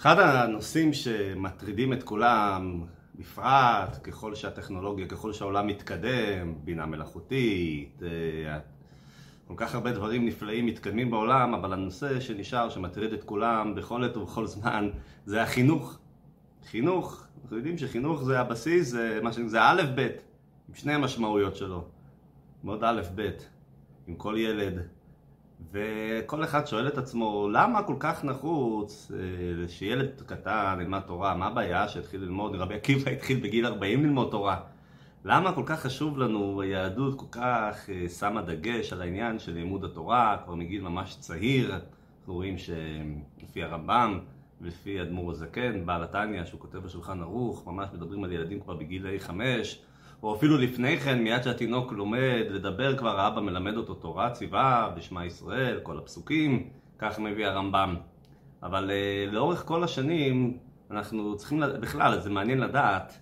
אחד הנושאים שמטרידים את כולם, בפרט ככל שהטכנולוגיה, ככל שהעולם מתקדם, בינה מלאכותית, אה, כל כך הרבה דברים נפלאים מתקדמים בעולם, אבל הנושא שנשאר, שמטריד את כולם בכל עת ובכל זמן, זה החינוך. חינוך, אנחנו יודעים שחינוך זה הבסיס, זה, מה ש... זה ב', עם שני המשמעויות שלו. מאוד א' ב', עם כל ילד. וכל אחד שואל את עצמו, למה כל כך נחוץ אה, שילד קטן ילמד תורה? מה הבעיה שהתחיל ללמוד? רבי עקיבא התחיל בגיל 40 ללמוד תורה. למה כל כך חשוב לנו, היהדות כל כך אה, שמה דגש על העניין של לימוד התורה, כבר מגיל ממש צעיר, אנחנו רואים שלפי הרמב"ם ולפי אדמו"ר הזקן, בעל התניא, שהוא כותב בשולחן ערוך, ממש מדברים על ילדים כבר בגיל חמש, או אפילו לפני כן, מיד שהתינוק לומד לדבר, כבר האבא מלמד אותו תורה, ציווה, בשמע ישראל, כל הפסוקים, כך מביא הרמב"ם. אבל uh, לאורך כל השנים, אנחנו צריכים, בכלל, זה מעניין לדעת,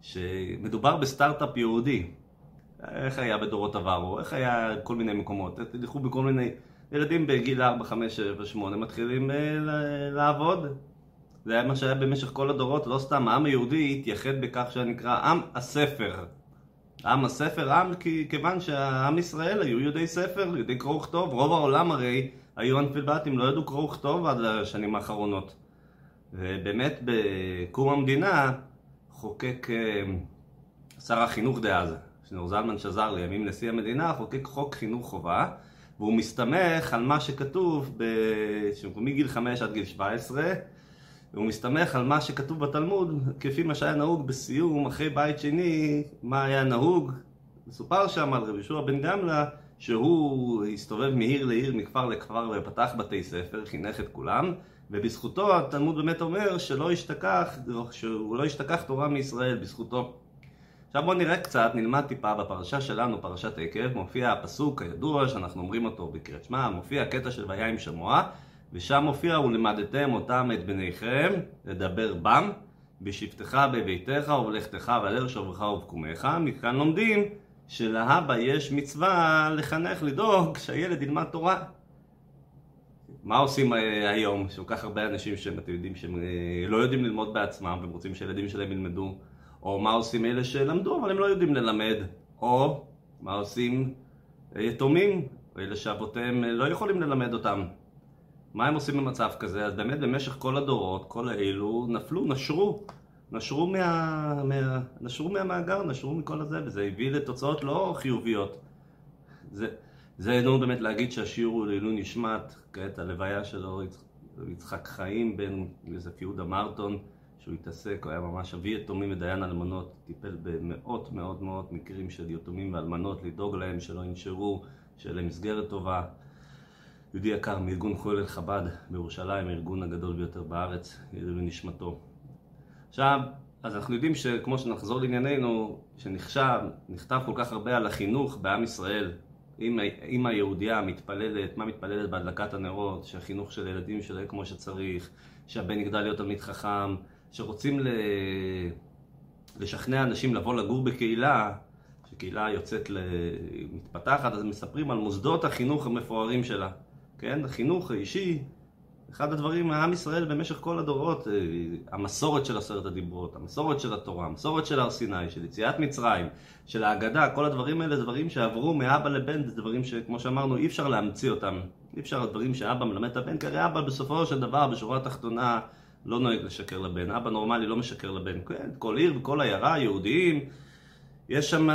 שמדובר בסטארט-אפ יהודי. איך היה בדורות עברו, איך היה כל מיני מקומות, תלכו בכל מיני... ילדים בגיל 4, 5, 7, 8 מתחילים uh, לעבוד. זה היה מה שהיה במשך כל הדורות, לא סתם, העם היהודי התייחד בכך שנקרא עם הספר. עם הספר, עם כי, כיוון שהעם ישראל היו יודעי ספר, יודעי קרוא וכתוב, רוב העולם הרי היו אנפילבטים, לא ידעו קרוא וכתוב עד לשנים האחרונות. ובאמת בקום המדינה חוקק אה, שר החינוך דאז, שנור זלמן שזר לימים נשיא המדינה, חוקק חוק חינוך חובה, והוא מסתמך על מה שכתוב ב... מגיל 5 עד גיל 17 והוא מסתמך על מה שכתוב בתלמוד, כפי מה שהיה נהוג בסיום, אחרי בית שני, מה היה נהוג. מסופר שם על רבי יהושע בן גמלא, שהוא הסתובב מעיר לעיר, מכפר לכפר, ופתח בתי ספר, חינך את כולם, ובזכותו התלמוד באמת אומר שלא ישתכח, שהוא לא ישתכח תורה מישראל, בזכותו. עכשיו בואו נראה קצת, נלמד טיפה בפרשה שלנו, פרשת עקב, מופיע הפסוק הידוע שאנחנו אומרים אותו בקריאת שמע, מופיע הקטע של והיה עם שמוע, ושם מופיע ולמדתם אותם את בניכם לדבר בם בשבתך בביתך ובלכתך ועל שוברך ובקומך. מכאן לומדים שלאבא יש מצווה לחנך, לדאוג שהילד ילמד תורה. מה עושים אה, היום? יש כל כך הרבה אנשים שאתם יודעים שהם אה, לא יודעים ללמוד בעצמם והם רוצים שהילדים שלהם ילמדו. או מה עושים אלה שלמדו אבל הם לא יודעים ללמד. או מה עושים יתומים, אלה שאבותיהם לא יכולים ללמד אותם מה הם עושים במצב כזה? אז באמת במשך כל הדורות, כל האלו נפלו, נשרו. נשרו, מה, מה, נשרו מהמאגר, נשרו מכל הזה, וזה הביא לתוצאות לא חיוביות. זה, זה נו באמת להגיד שהשיעור הוא לעילוי נשמת, כעת הלוויה שלו, יצחק חיים בן יוזף יהודה מרטון, שהוא התעסק, הוא היה ממש אבי יתומים ודיין אלמנות, טיפל במאות מאות מאות מקרים של יתומים ואלמנות, לדאוג להם שלא ינשרו, שיהיה להם מסגרת טובה. יהודי יקר מארגון כולל חב"ד בירושלים, הארגון הגדול ביותר בארץ, ידעו לנשמתו. עכשיו, אז אנחנו יודעים שכמו שנחזור לענייננו, שנחשב, נכתב כל כך הרבה על החינוך בעם ישראל, אימא יהודייה מתפללת, מה מתפללת בהדלקת הנרות, שהחינוך של הילדים שלה כמו שצריך, שהבן יגדל להיות תלמיד חכם, שרוצים ל... לשכנע אנשים לבוא לגור בקהילה, שקהילה יוצאת, ל... מתפתחת, אז מספרים על מוסדות החינוך המפוארים שלה. כן, החינוך האישי, אחד הדברים, עם ישראל במשך כל הדורות, אה, המסורת של עשרת הדיברות, המסורת של התורה, המסורת של הר סיני, של יציאת מצרים, של ההגדה, כל הדברים האלה דברים שעברו מאבא לבן, זה דברים שכמו שאמרנו אי אפשר להמציא אותם, אי אפשר דברים שאבא מלמד את הבן, כי הרי אבא בסופו של דבר, בשורה התחתונה, לא נוהג לשקר לבן, אבא נורמלי לא משקר לבן, כן, כל עיר וכל עיירה, יהודיים, יש שם...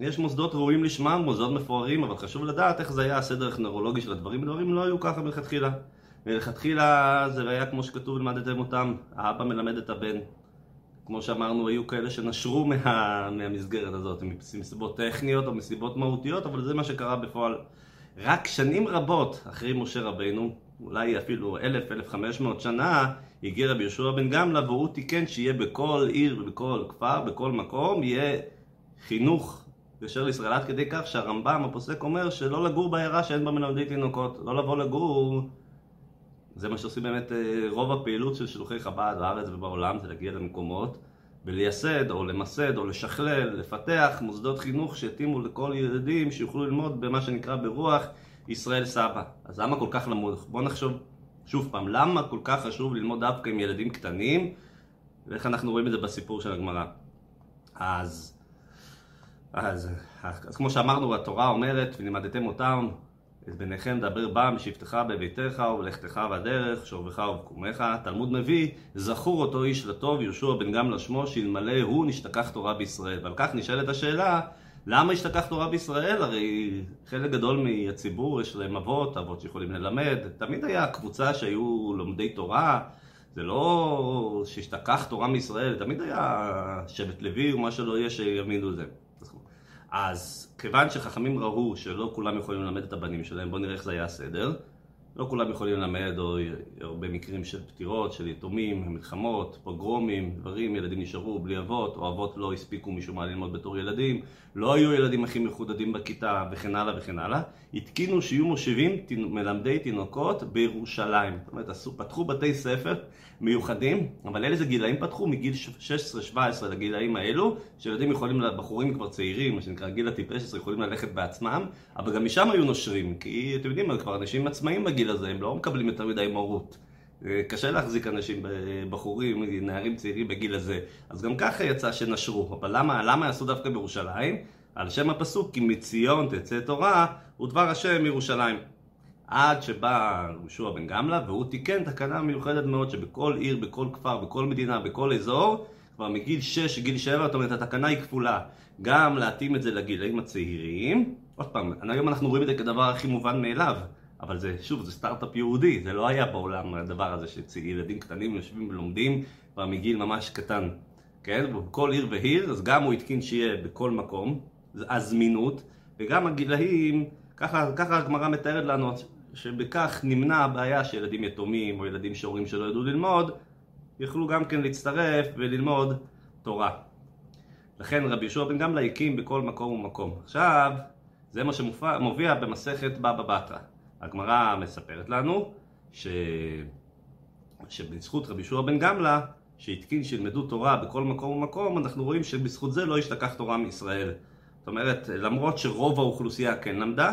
יש מוסדות ראויים לשמם, מוסדות מפוארים, אבל חשוב לדעת איך זה היה הסדר הכנרולוגי של הדברים. הדברים לא היו ככה מלכתחילה. מלכתחילה זה היה כמו שכתוב, למדתם אותם, האבא מלמד את הבן. כמו שאמרנו, היו כאלה שנשרו מה, מהמסגרת הזאת, מסיבות טכניות או מסיבות מהותיות, אבל זה מה שקרה בפועל. רק שנים רבות אחרי משה רבינו, אולי אפילו אלף, אלף חמש מאות שנה, הגיע רבי יהושע בן גמלא והוא תיקן שיהיה בכל עיר, בכל כפר, בכל מקום, יהיה חינוך ישר לישראל, עד כדי כך שהרמב"ם, הפוסק, אומר שלא לגור בעיירה שאין בה מלמדי תינוקות, לא לבוא לגור, זה מה שעושים באמת אה, רוב הפעילות של שלוחי חב"ד בארץ ובעולם, זה להגיע למקומות ולייסד או למסד או לשכלל, לפתח מוסדות חינוך שיתאימו לכל ילדים שיוכלו ללמוד במה שנקרא ברוח ישראל סבא. אז למה כל כך למוד? בואו נחשוב שוב פעם, למה כל כך חשוב ללמוד דווקא עם ילדים קטנים, ואיך אנחנו רואים את זה בסיפור של הגמרא. אז, אז, אז כמו שאמרנו, התורה אומרת, ולימדתם אותם, את בניכם דבר בם בשבתך בביתך ובלכתך בדרך, שורבך ובקומך. תלמוד מביא, זכור אותו איש לטוב, יהושע בן גמלא שמו, שאלמלא הוא נשתכח תורה בישראל. ועל כך נשאלת השאלה, למה השתכח תורה בישראל? הרי חלק גדול מהציבור יש להם אבות, אבות שיכולים ללמד. תמיד היה קבוצה שהיו לומדי תורה. זה לא שהשתכח תורה מישראל, תמיד היה שבט לוי או מה שלא יהיה שיאמינו לזה. אז כיוון שחכמים ראו שלא כולם יכולים ללמד את הבנים שלהם, בואו נראה איך זה היה הסדר. לא כולם יכולים ללמד, או הרבה מקרים של פטירות, של יתומים, מלחמות, פוגרומים, דברים, ילדים נשארו בלי אבות, או אבות לא הספיקו משום מה ללמוד בתור ילדים, לא היו ילדים הכי מחודדים בכיתה, וכן הלאה וכן הלאה. התקינו שיהיו מושיבים מלמדי תינוקות בירושלים. זאת אומרת, עשו, פתחו בתי ספר מיוחדים, אבל איזה גילאים פתחו? מגיל 16-17 לגילאים האלו, שילדים יכולים, בחורים כבר צעירים, מה שנקרא גיל הטיפש, יכולים ללכת בעצמם, אבל גם משם היו נושרים, כי אתם יודעים, כבר אנשים עצמאים בגיל הזה, הם לא מקבלים יותר מדי מורות. קשה להחזיק אנשים, בחורים, נערים צעירים בגיל הזה. אז גם ככה יצא שנשרו. אבל למה, למה עשו דווקא בירושלים? על שם הפסוק, כי מציון תצא תורה, ודבר השם מירושלים. עד שבא יהושע בן גמלא, והוא תיקן תקנה מיוחדת מאוד, שבכל עיר, בכל כפר, בכל מדינה, בכל אזור, כבר מגיל 6, גיל 7, זאת אומרת, התקנה היא כפולה. גם להתאים את זה לגילאים הצעירים. עוד פעם, היום אנחנו רואים את זה כדבר הכי מובן מאליו. אבל זה, שוב, זה סטארט-אפ יהודי, זה לא היה בעולם הדבר הזה שילדים קטנים יושבים ולומדים כבר מגיל ממש קטן, כן? בכל עיר ועיר, אז גם הוא התקין שיהיה בכל מקום, הזמינות, וגם הגילאים, ככה, ככה הגמרא מתארת לנו, שבכך נמנע הבעיה שילדים יתומים או ילדים שהורים שלא ידעו ללמוד, יוכלו גם כן להצטרף וללמוד תורה. לכן רבי יהושע בן גמלא הקים בכל מקום ומקום. עכשיו, זה מה שמופיע במסכת בבא בתרא. הגמרא מספרת לנו ש... שבזכות רבי יהושע בן גמלא, שהתקין שילמדו תורה בכל מקום ומקום, אנחנו רואים שבזכות זה לא השתכח תורה מישראל. זאת אומרת, למרות שרוב האוכלוסייה כן למדה,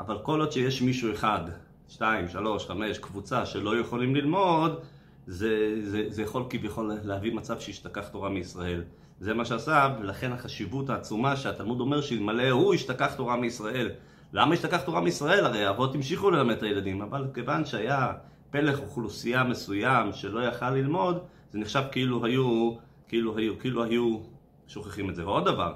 אבל כל עוד שיש מישהו אחד, שתיים, שלוש, חמש, קבוצה שלא יכולים ללמוד, זה, זה, זה יכול כביכול להביא מצב שישתכח תורה מישראל. זה מה שעשה, ולכן החשיבות העצומה שהתלמוד אומר שאלמלא הוא ישתכח תורה מישראל. למה השתכח תורה מישראל? הרי האבות המשיכו ללמד את הילדים, אבל כיוון שהיה פלח אוכלוסייה מסוים שלא יכל ללמוד, זה נחשב כאילו היו, כאילו היו, כאילו היו שוכחים את זה. ועוד דבר,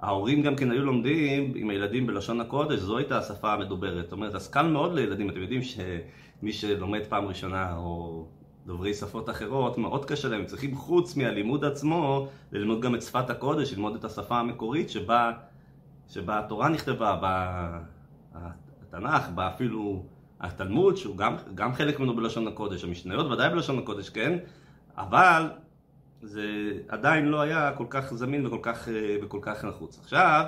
ההורים גם כן היו לומדים עם הילדים בלשון הקודש, זו הייתה השפה המדוברת. זאת אומרת, אז קל מאוד לילדים, אתם יודעים שמי שלומד פעם ראשונה או דוברי שפות אחרות, מאוד קשה להם, צריכים חוץ מהלימוד עצמו, ללמוד גם את שפת הקודש, ללמוד את השפה המקורית שבה שבה התורה נכתבה, בתנ"ך, בה אפילו התלמוד, שהוא גם, גם חלק ממנו בלשון הקודש, המשניות ודאי בלשון הקודש, כן? אבל זה עדיין לא היה כל כך זמין וכל כך, וכל כך נחוץ. עכשיו,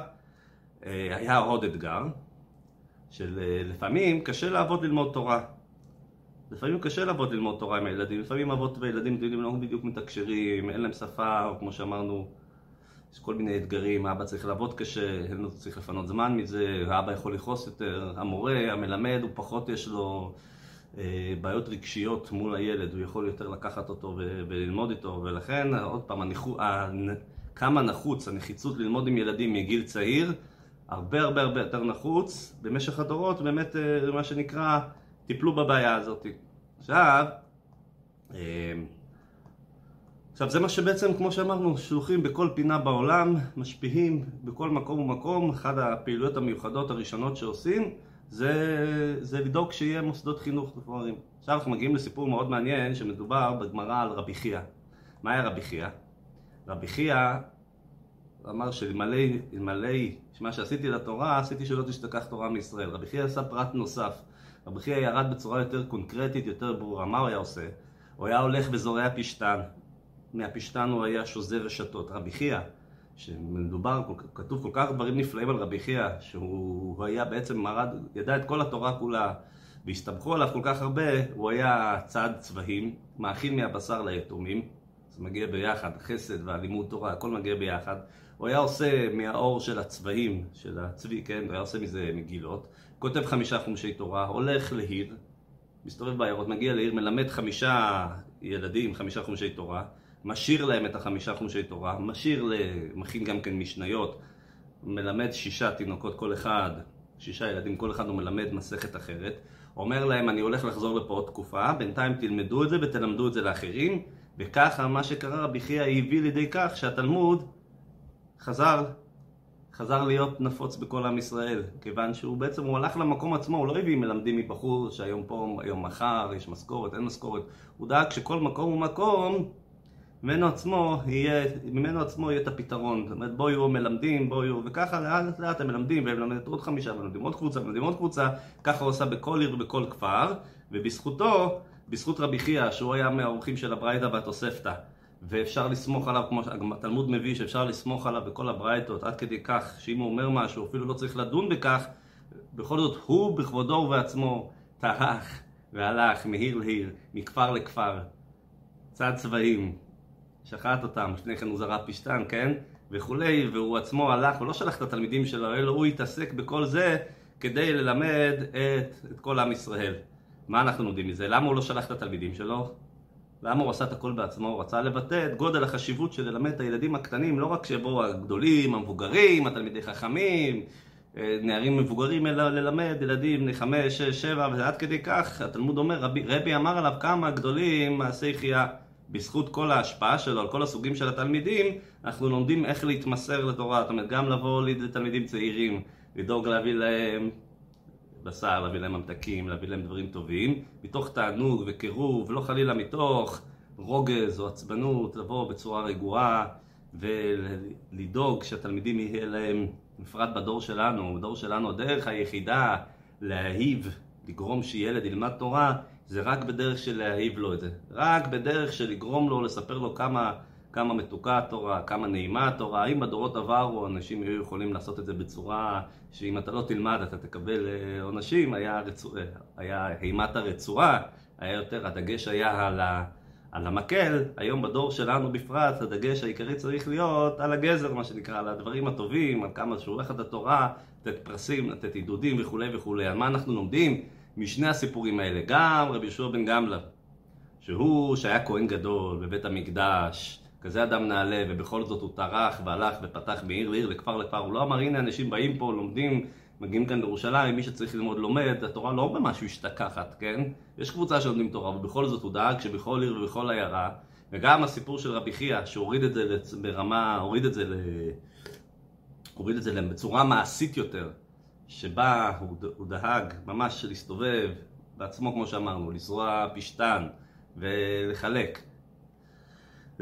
היה עוד אתגר, שלפעמים קשה לעבוד ללמוד תורה. לפעמים קשה לעבוד ללמוד תורה עם הילדים, לפעמים אבות וילדים לא בדיוק מתקשרים, אין להם שפה, או כמו שאמרנו, יש כל מיני אתגרים, האבא צריך לעבוד קשה, הוא צריך לפנות זמן מזה, האבא יכול לכעוס יותר, המורה, המלמד, הוא פחות יש לו אה, בעיות רגשיות מול הילד, הוא יכול יותר לקחת אותו ו- וללמוד איתו, ולכן, עוד פעם, הניחו, כמה נחוץ הנחיצות ללמוד עם ילדים מגיל צעיר, הרבה הרבה הרבה יותר נחוץ, במשך הדורות באמת, אה, מה שנקרא, טיפלו בבעיה הזאת. עכשיו, אה, עכשיו זה מה שבעצם, כמו שאמרנו, שלוחים בכל פינה בעולם, משפיעים בכל מקום ומקום, אחת הפעילויות המיוחדות הראשונות שעושים זה, זה לדאוג שיהיה מוסדות חינוך מפוארים. עכשיו אנחנו מגיעים לסיפור מאוד מעניין שמדובר בגמרא על רבי חייא. מה היה רבי חייא? רבי חייא אמר שאלמלא מה שעשיתי לתורה, עשיתי שלא תשתכח תורה מישראל. רבי חייא עשה פרט נוסף. רבי חייא ירד בצורה יותר קונקרטית, יותר ברורה. מה הוא היה עושה? הוא היה הולך וזורע פשתן. מהפשתן הוא היה שוזה רשתות. רבי חייא, שמדובר, כתוב כל כך דברים נפלאים על רבי חייא, שהוא היה בעצם מרד, ידע את כל התורה כולה, והסתמכו עליו כל כך הרבה, הוא היה צעד צבעים, מאכיל מהבשר ליתומים, זה מגיע ביחד, חסד והלימוד תורה, הכל מגיע ביחד. הוא היה עושה מהאור של הצבעים, של הצבי, כן, הוא היה עושה מזה מגילות, כותב חמישה חומשי תורה, הולך להיל, מסתובב בעיירות, מגיע לעיר, מלמד חמישה ילדים, חמישה חומשי תורה, משאיר להם את החמישה חומשי תורה, משאיר, מכין גם כן משניות, מלמד שישה תינוקות כל אחד, שישה ילדים, כל אחד הוא מלמד מסכת אחרת, אומר להם אני הולך לחזור לפה עוד תקופה, בינתיים תלמדו את זה ותלמדו את זה לאחרים, וככה מה שקרה רבי חייא הביא לידי כך שהתלמוד חזר, חזר להיות נפוץ בכל עם ישראל, כיוון שהוא בעצם, הוא הלך למקום עצמו, הוא לא הביא מלמדים מבחור שהיום פה, היום מחר, יש משכורת, אין משכורת, הוא דאג שכל מקום ומקום ממנו עצמו יהיה, ממנו עצמו יהיה את הפתרון. זאת אומרת, בואו יהיו מלמדים, בואו יהיו, וככה לאט לאט הם מלמדים, והם מלמדים עוד חמישה, מלמדים עוד קבוצה, מלמדים עוד קבוצה, ככה הוא עושה בכל עיר ובכל כפר, ובזכותו, בזכות רבי חייא, שהוא היה מהאורחים של הברייתא והתוספתא, ואפשר לסמוך עליו, כמו שהתלמוד מביא, שאפשר לסמוך עליו בכל הברייתות, עד כדי כך שאם הוא אומר משהו, אפילו לא צריך לדון בכך, בכל זאת הוא בכבודו ובעצמו טרח והלך מעיר לעיר, מכפר לכפר, צד צבעים, שחט אותם, לפני כן הוא זרע פשתן, כן? וכולי, והוא עצמו הלך, הוא לא שלח את התלמידים שלו, אלא הוא התעסק בכל זה כדי ללמד את, את כל עם ישראל. מה אנחנו לומדים מזה? למה הוא לא שלח את התלמידים שלו? למה הוא עשה את הכל בעצמו? הוא רצה לבטא את גודל החשיבות של ללמד את הילדים הקטנים, לא רק שיבואו הגדולים, המבוגרים, התלמידי חכמים, אה, נערים מבוגרים, אלא ללמד ילדים בני חמש, שש, שבע, ועד כדי כך, התלמוד אומר, רבי, רבי אמר עליו כמה גדולים מעשי חייה. בזכות כל ההשפעה שלו על כל הסוגים של התלמידים, אנחנו לומדים איך להתמסר לתורה, זאת אומרת, גם לבוא לתלמידים צעירים, לדאוג להביא להם בשר, להביא להם ממתקים, להביא להם דברים טובים, מתוך תענוג וקירוב, לא חלילה מתוך רוגז או עצבנות, לבוא בצורה רגועה ולדאוג שהתלמידים יהיה להם, בפרט בדור שלנו, בדור שלנו הדרך היחידה להאהיב, לגרום שילד ילמד תורה, זה רק בדרך של להאהיב לו את זה. רק בדרך של לגרום לו, לספר לו כמה, כמה מתוקה התורה, כמה נעימה התורה. האם בדורות עברו אנשים היו יכולים לעשות את זה בצורה שאם אתה לא תלמד אתה תקבל אה, עונשים, היה, רצוע, היה אימת הרצועה, היה יותר, הדגש היה על, ה, על המקל. היום בדור שלנו בפרט, הדגש העיקרי צריך להיות על הגזר, מה שנקרא, על הדברים הטובים, על כמה הולך את התורה, לתת פרסים, לתת עידודים וכולי וכולי. על מה אנחנו לומדים? משני הסיפורים האלה, גם רבי יהושע בן גמלא, שהוא שהיה כהן גדול בבית המקדש, כזה אדם נעלה, ובכל זאת הוא טרח והלך ופתח מעיר לעיר, לכפר לכפר, הוא לא אמר הנה אנשים באים פה, לומדים, מגיעים כאן לירושלים, מי שצריך ללמוד לומד, התורה לא במשהו השתכחת, כן? יש קבוצה שלומדים תורה, ובכל זאת הוא דאג שבכל עיר ובכל עיירה, וגם הסיפור של רבי חייא, שהוריד את זה ברמה, הוריד את זה ל... הוריד את זה בצורה מעשית יותר, שבה הוא, הוא דאג ממש להסתובב בעצמו, כמו שאמרנו, לזרוע פשתן ולחלק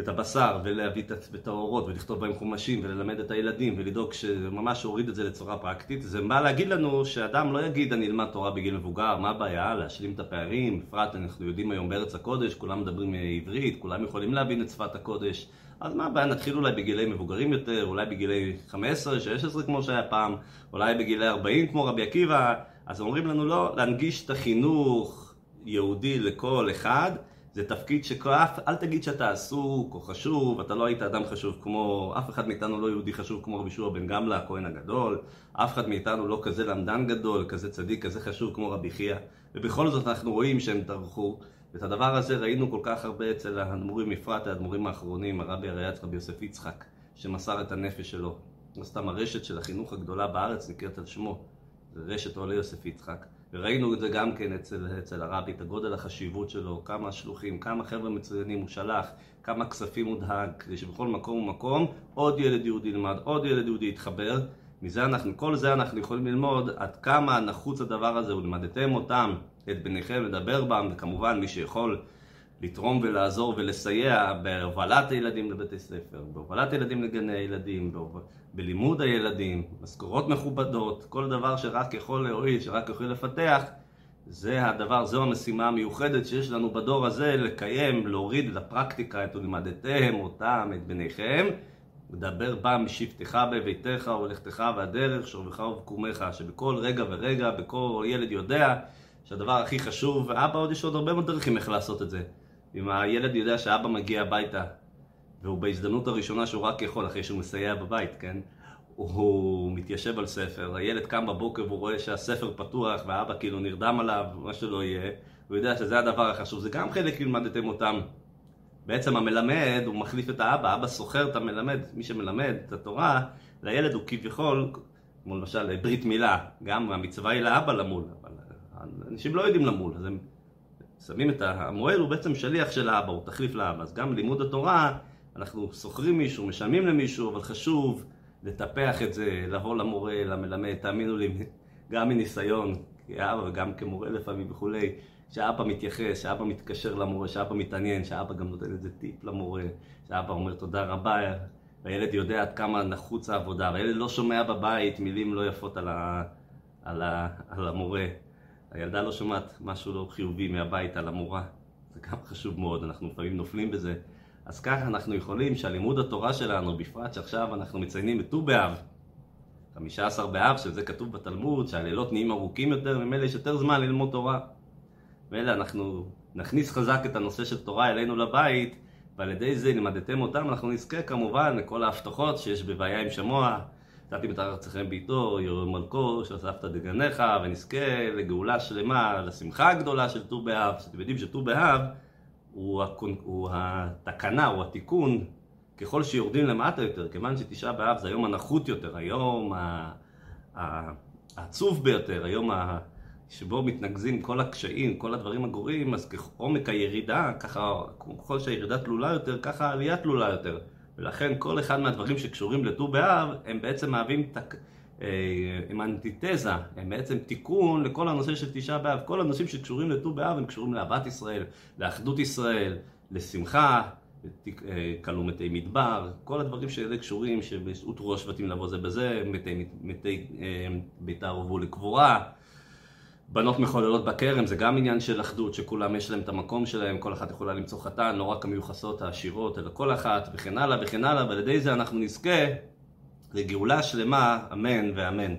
את הבשר ולהביא את האורות ולכתוב בהם חומשים וללמד את הילדים ולדאוג שממש הוריד את זה לצורה פרקטית זה בא להגיד לנו שאדם לא יגיד אני אלמד תורה בגיל מבוגר, מה הבעיה? להשלים את הפערים, בפרט אנחנו יודעים היום בארץ הקודש, כולם מדברים עברית, כולם יכולים להבין את שפת הקודש. אז מה הבעיה, נתחיל אולי בגילי מבוגרים יותר, אולי בגילי 15, 16 כמו שהיה פעם, אולי בגילי 40 כמו רבי עקיבא, אז אומרים לנו לא, להנגיש את החינוך יהודי לכל אחד, זה תפקיד שכף, אל תגיד שאתה עסוק או חשוב, אתה לא היית אדם חשוב כמו, אף אחד מאיתנו לא יהודי חשוב כמו רבי שועה בן גמלא, הכהן הגדול, אף אחד מאיתנו לא כזה למדן גדול, כזה צדיק, כזה חשוב כמו רבי חייא, ובכל זאת אנחנו רואים שהם טרחו. ואת הדבר הזה ראינו כל כך הרבה אצל האדמו"רים, בפרט האדמו"רים האחרונים, הרבי הרי"צ רבי יוסף יצחק, שמסר את הנפש שלו. לא סתם הרשת של החינוך הגדולה בארץ נקראת על שמו, רשת עולי יוסף יצחק. וראינו את זה גם כן אצל, אצל הרבי, את הגודל החשיבות שלו, כמה שלוחים, כמה חבר'ה מצוינים הוא שלח, כמה כספים הוא דאג, כדי שבכל מקום ומקום עוד ילד יהודי ילמד, עוד ילד יהודי יתחבר. מזה אנחנו, כל זה אנחנו יכולים ללמוד עד כמה נחוץ הדבר הזה, ולמדתם אותם את בניכם לדבר בם, וכמובן מי שיכול לתרום ולעזור ולסייע בהובלת הילדים לבתי ספר, בהובלת הילדים לגני הילדים, בלימוד הילדים, משכורות מכובדות, כל דבר שרק יכול להועיל, שרק יכול לפתח, זה הדבר, זו המשימה המיוחדת שיש לנו בדור הזה לקיים, להוריד לפרקטיקה את ולמדתם אותם, את בניכם, לדבר בם משבתך בביתך ולכתך והדרך, שורבך ובקומך, שבכל רגע ורגע, בכל ילד יודע שהדבר הכי חשוב, ואבא עוד יש עוד הרבה מאוד דרכים איך לעשות את זה. אם הילד יודע שאבא מגיע הביתה, והוא בהזדמנות הראשונה שהוא רק יכול, אחרי שהוא מסייע בבית, כן? הוא מתיישב על ספר, הילד קם בבוקר והוא רואה שהספר פתוח והאבא כאילו נרדם עליו, מה שלא יהיה, הוא יודע שזה הדבר החשוב. זה גם חלק לימדתם אותם. בעצם המלמד, הוא מחליף את האבא, האבא סוחר את המלמד, מי שמלמד את התורה, לילד הוא כביכול, כמו למשל ברית מילה, גם המצווה היא לאבא למול, אבל אנשים לא יודעים למול, אז הם שמים את המוהל, הוא בעצם שליח של האבא, הוא תחליף לאבא, אז גם לימוד התורה, אנחנו שוכרים מישהו, משלמים למישהו, אבל חשוב לטפח את זה, לבוא למורה, למלמד, תאמינו לי, גם מניסיון, כאבא וגם כמורה לפעמים וכולי, שאבא מתייחס, שאבא מתקשר למורה, שאבא מתעניין, שאבא גם נותן איזה טיפ למורה, שאבא אומר תודה רבה, והילד יודע עד כמה נחוץ העבודה, והילד לא שומע בבית מילים לא יפות על, ה, על, ה, על המורה. הילדה לא שומעת משהו לא חיובי מהבית על המורה. זה גם חשוב מאוד, אנחנו לפעמים נופלים בזה. אז ככה אנחנו יכולים שהלימוד התורה שלנו, בפרט שעכשיו אנחנו מציינים את ט"ו באב, 15 באב, שזה כתוב בתלמוד, שהלילות נהיים ארוכים יותר, ממילא יש יותר זמן ללמוד תורה. ואלה אנחנו נכניס חזק את הנושא של תורה אלינו לבית, ועל ידי זה לימדתם אותם, אנחנו נזכה כמובן לכל ההבטחות שיש בבעיה עם שמוע, נתתי את ארצכם ביתו, יום מלכו, שאספת דגניך, ונזכה לגאולה שלמה, לשמחה הגדולה של ט"ו באב, שאתם יודעים שט"ו באב הוא, הקונ... הוא התקנה, הוא התיקון, ככל שיורדים למטה יותר, כיוון שתשעה באב זה היום הנחות יותר, היום העצוב ביותר, היום ה... שבו מתנקזים כל הקשיים, כל הדברים הגורים, אז כעומק הירידה, ככה, ככל שהירידה תלולה יותר, ככה העלייה תלולה יותר. ולכן כל אחד מהדברים שקשורים לט"ו באב, הם בעצם מהווים תק... אה, הם אנטיתזה, הם בעצם תיקון לכל הנושא של תשעה באב. כל הנושאים שקשורים לט"ו באב הם קשורים לאהבת ישראל, לאחדות ישראל, לשמחה, כלו מתי מדבר, כל הדברים שאלה קשורים, שהותרו השבטים לבוא זה בזה, מתי, מתי אה, ביתר הובאו לקבורה. בנות מחוללות בכרם זה גם עניין של אחדות, שכולם יש להם את המקום שלהם, כל אחת יכולה למצוא חתן, לא רק המיוחסות העשירות, אלא כל אחת, וכן הלאה וכן הלאה, ועל ידי זה אנחנו נזכה לגאולה שלמה, אמן ואמן.